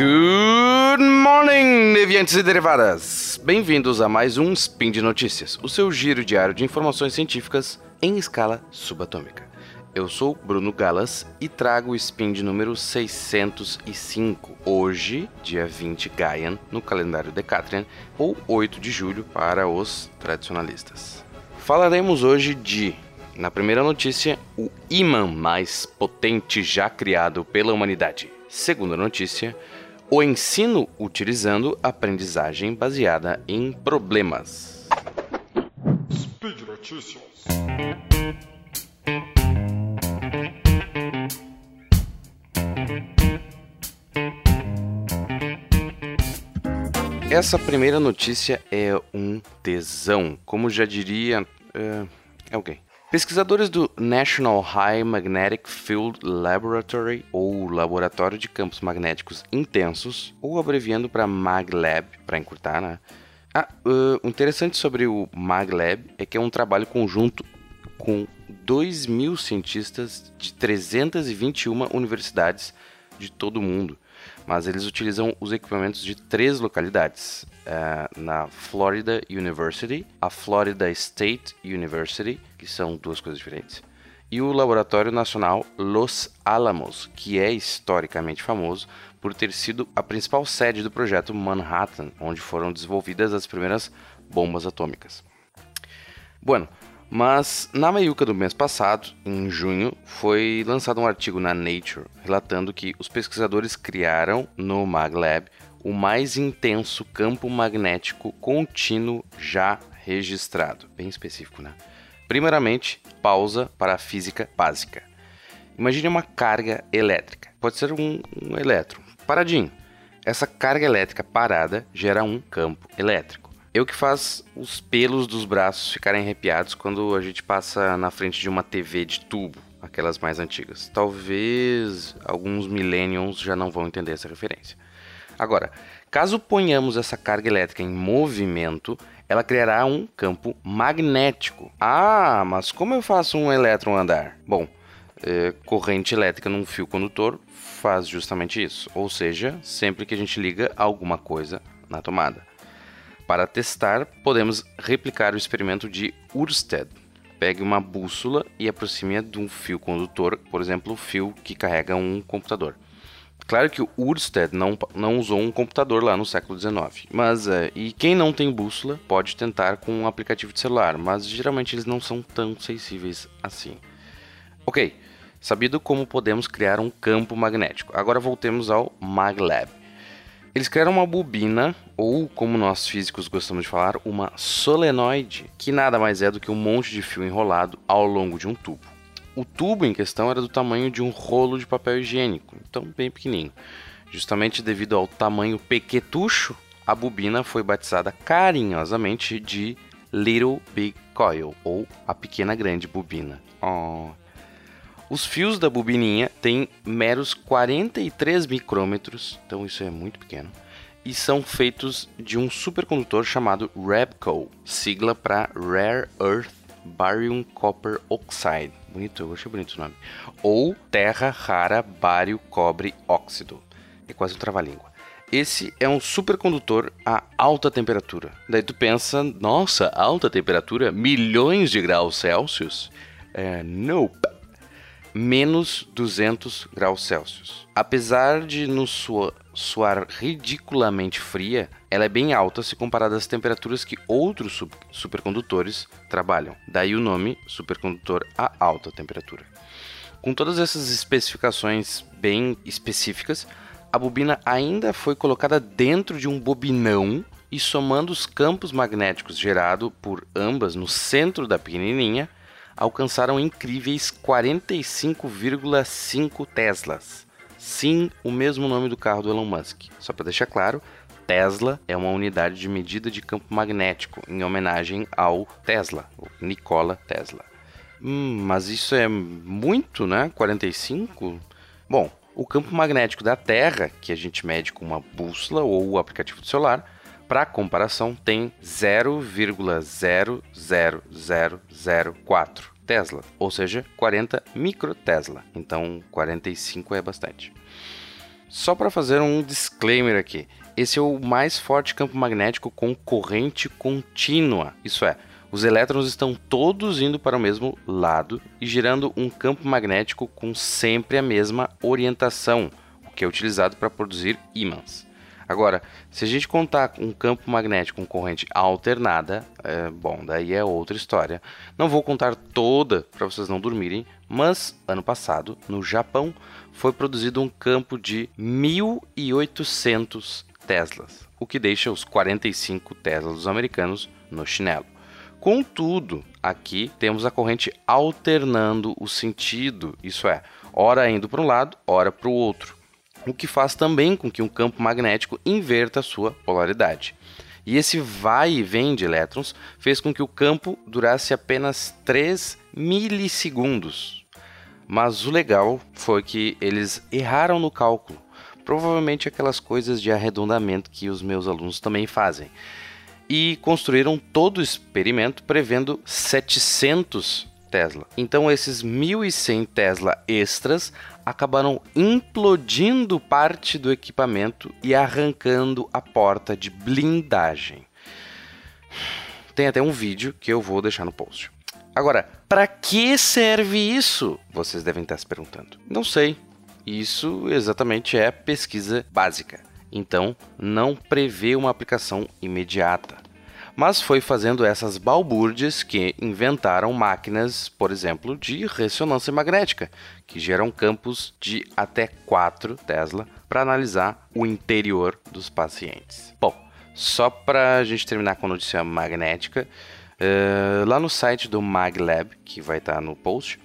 Good morning, deviantes e derivadas! Bem-vindos a mais um Spin de Notícias, o seu giro diário de informações científicas em escala subatômica. Eu sou Bruno Galas e trago o Spin de número 605, hoje, dia 20 Gaian, no calendário Decatrian, ou 8 de julho para os tradicionalistas. Falaremos hoje de, na primeira notícia, o imã mais potente já criado pela humanidade. Segunda notícia, o ensino utilizando aprendizagem baseada em problemas. Speed Notícias. Essa primeira notícia é um tesão, como já diria uh, alguém. Pesquisadores do National High Magnetic Field Laboratory, ou Laboratório de Campos Magnéticos Intensos, ou abreviando para MagLab, para encurtar, né? Ah, uh, interessante sobre o MagLab é que é um trabalho conjunto com 2 mil cientistas de 321 universidades de todo mundo, mas eles utilizam os equipamentos de três localidades: uh, na Florida University, a Florida State University, que são duas coisas diferentes, e o Laboratório Nacional Los Alamos, que é historicamente famoso por ter sido a principal sede do projeto Manhattan, onde foram desenvolvidas as primeiras bombas atômicas. Bueno, mas na meiuca do mês passado, em junho, foi lançado um artigo na Nature relatando que os pesquisadores criaram no MagLab o mais intenso campo magnético contínuo já registrado. Bem específico, né? Primeiramente, pausa para a física básica. Imagine uma carga elétrica. Pode ser um, um elétron paradinho. Essa carga elétrica parada gera um campo elétrico. O que faz os pelos dos braços ficarem arrepiados quando a gente passa na frente de uma TV de tubo, aquelas mais antigas. Talvez alguns millennials já não vão entender essa referência. Agora, caso ponhamos essa carga elétrica em movimento, ela criará um campo magnético. Ah, mas como eu faço um elétron andar? Bom, é, corrente elétrica num fio condutor faz justamente isso, ou seja, sempre que a gente liga alguma coisa na tomada. Para testar, podemos replicar o experimento de Ørsted. Pegue uma bússola e aproxime-a de um fio condutor, por exemplo, o fio que carrega um computador. Claro que o Ørsted não, não usou um computador lá no século XIX, mas é, e quem não tem bússola pode tentar com um aplicativo de celular, mas geralmente eles não são tão sensíveis assim. Ok, sabido como podemos criar um campo magnético, agora voltemos ao MagLab. Eles criaram uma bobina, ou como nós físicos gostamos de falar, uma solenoide, que nada mais é do que um monte de fio enrolado ao longo de um tubo. O tubo em questão era do tamanho de um rolo de papel higiênico, então bem pequenininho. Justamente devido ao tamanho pequetucho, a bobina foi batizada carinhosamente de Little Big Coil, ou a pequena grande bobina. Oh. Os fios da bobininha têm meros 43 micrômetros, então isso é muito pequeno, e são feitos de um supercondutor chamado REBCO, sigla para Rare Earth Barium Copper Oxide. Bonito, eu achei bonito o nome. Ou Terra Rara Bário Cobre Óxido. É quase um trava-língua. Esse é um supercondutor a alta temperatura. Daí tu pensa, nossa, alta temperatura? Milhões de graus Celsius? É, nope menos 200 graus Celsius. Apesar de nos soar ridiculamente fria, ela é bem alta se comparada às temperaturas que outros supercondutores trabalham. Daí o nome supercondutor a alta temperatura. Com todas essas especificações bem específicas, a bobina ainda foi colocada dentro de um bobinão e somando os campos magnéticos gerados por ambas no centro da pequenininha, alcançaram incríveis 45,5 Teslas. Sim, o mesmo nome do carro do Elon Musk. Só para deixar claro, Tesla é uma unidade de medida de campo magnético, em homenagem ao Tesla, o Nikola Tesla. Hum, mas isso é muito, né? 45? Bom, o campo magnético da Terra, que a gente mede com uma bússola ou o aplicativo do celular, para comparação, tem 0,00004 Tesla, ou seja, 40 microtesla. Então, 45 é bastante. Só para fazer um disclaimer aqui. Esse é o mais forte campo magnético com corrente contínua. Isso é, os elétrons estão todos indo para o mesmo lado e gerando um campo magnético com sempre a mesma orientação, o que é utilizado para produzir ímãs. Agora, se a gente contar um campo magnético com corrente alternada, é, bom, daí é outra história. Não vou contar toda para vocês não dormirem, mas ano passado, no Japão, foi produzido um campo de 1800 Teslas, o que deixa os 45 Teslas dos americanos no chinelo. Contudo, aqui temos a corrente alternando o sentido, isso é, ora indo para um lado, ora para o outro, o que faz também com que um campo magnético inverta a sua polaridade. E esse vai e vem de elétrons fez com que o campo durasse apenas 3 milissegundos. Mas o legal foi que eles erraram no cálculo. Provavelmente aquelas coisas de arredondamento que os meus alunos também fazem e construíram todo o experimento prevendo 700 Tesla. Então esses 1100 Tesla extras acabaram implodindo parte do equipamento e arrancando a porta de blindagem. Tem até um vídeo que eu vou deixar no post. Agora, para que serve isso? Vocês devem estar se perguntando. Não sei. Isso exatamente é pesquisa básica então não prevê uma aplicação imediata. Mas foi fazendo essas balbúrdias que inventaram máquinas, por exemplo, de ressonância magnética, que geram campos de até 4 Tesla para analisar o interior dos pacientes. Bom, só para a gente terminar com a notícia magnética, uh, lá no site do MagLab, que vai estar tá no post,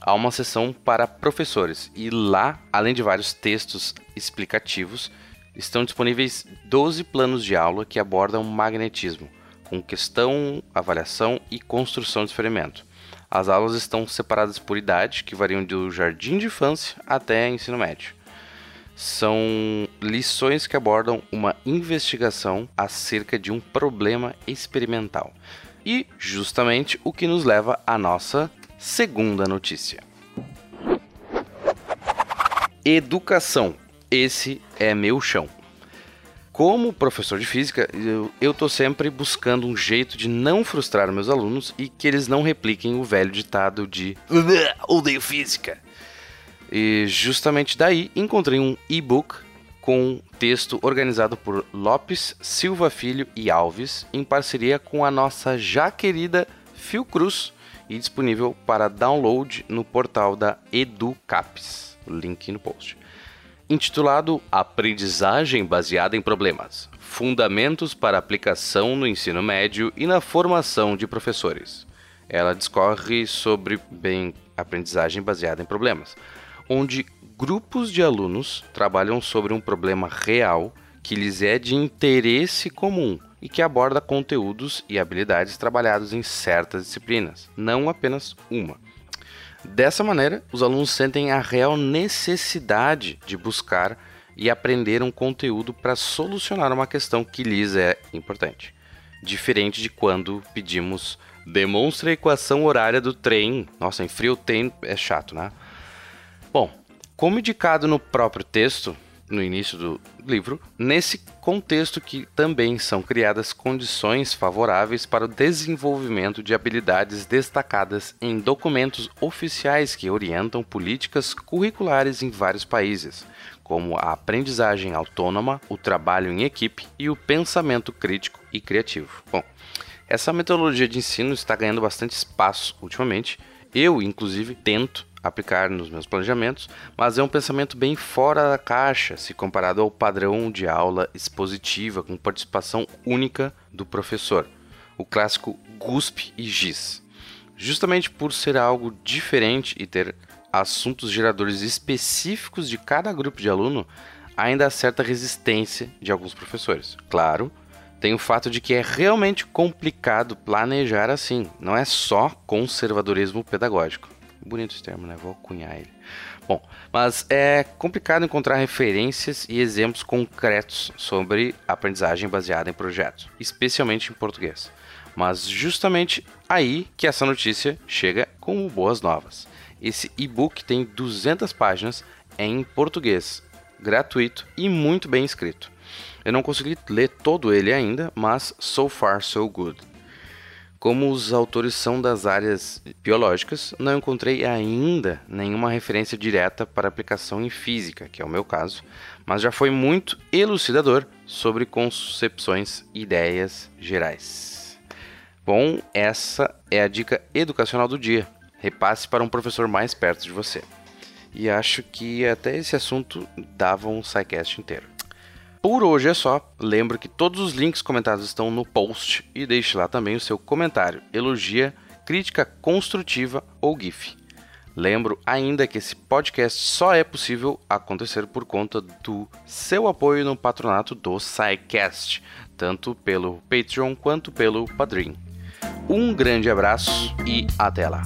há uma seção para professores e lá, além de vários textos explicativos, estão disponíveis 12 planos de aula que abordam magnetismo, com questão, avaliação e construção de experimento. As aulas estão separadas por idade, que variam do jardim de infância até ensino médio. São lições que abordam uma investigação acerca de um problema experimental. E justamente o que nos leva à nossa segunda notícia. Educação esse é meu chão. Como professor de física, eu, tô sempre buscando um jeito de não frustrar meus alunos e que eles não repliquem o velho ditado de odeio física. E justamente daí encontrei um e-book com texto organizado por Lopes, Silva Filho e Alves, em parceria com a nossa já querida Fiocruz e disponível para download no portal da EduCaps. Link no post intitulado Aprendizagem baseada em problemas: Fundamentos para aplicação no ensino médio e na formação de professores. Ela discorre sobre bem aprendizagem baseada em problemas, onde grupos de alunos trabalham sobre um problema real que lhes é de interesse comum e que aborda conteúdos e habilidades trabalhados em certas disciplinas, não apenas uma. Dessa maneira, os alunos sentem a real necessidade de buscar e aprender um conteúdo para solucionar uma questão que lhes é importante. Diferente de quando pedimos demonstre a equação horária do trem. Nossa, em frio o trem é chato, né? Bom, como indicado no próprio texto, no início do livro, nesse contexto que também são criadas condições favoráveis para o desenvolvimento de habilidades destacadas em documentos oficiais que orientam políticas curriculares em vários países, como a aprendizagem autônoma, o trabalho em equipe e o pensamento crítico e criativo. Bom, essa metodologia de ensino está ganhando bastante espaço ultimamente. Eu, inclusive, tento aplicar nos meus planejamentos, mas é um pensamento bem fora da caixa se comparado ao padrão de aula expositiva com participação única do professor, o clássico GUSP e GIS. Justamente por ser algo diferente e ter assuntos geradores específicos de cada grupo de aluno, ainda há certa resistência de alguns professores. Claro, tem o fato de que é realmente complicado planejar assim, não é só conservadorismo pedagógico. Bonito esse termo, né? Vou cunhar ele. Bom, mas é complicado encontrar referências e exemplos concretos sobre aprendizagem baseada em projetos, especialmente em português. Mas justamente aí que essa notícia chega com boas novas. Esse e-book tem 200 páginas em português gratuito e muito bem escrito. Eu não consegui ler todo ele ainda, mas so far so good. Como os autores são das áreas biológicas, não encontrei ainda nenhuma referência direta para aplicação em física, que é o meu caso, mas já foi muito elucidador sobre concepções e ideias gerais. Bom, essa é a dica educacional do dia. Repasse para um professor mais perto de você. E acho que até esse assunto dava um sidecast inteiro. Por hoje é só. Lembro que todos os links comentados estão no post e deixe lá também o seu comentário, elogia, crítica construtiva ou GIF. Lembro ainda que esse podcast só é possível acontecer por conta do seu apoio no patronato do SciCast, tanto pelo Patreon quanto pelo Padrim. Um grande abraço e até lá!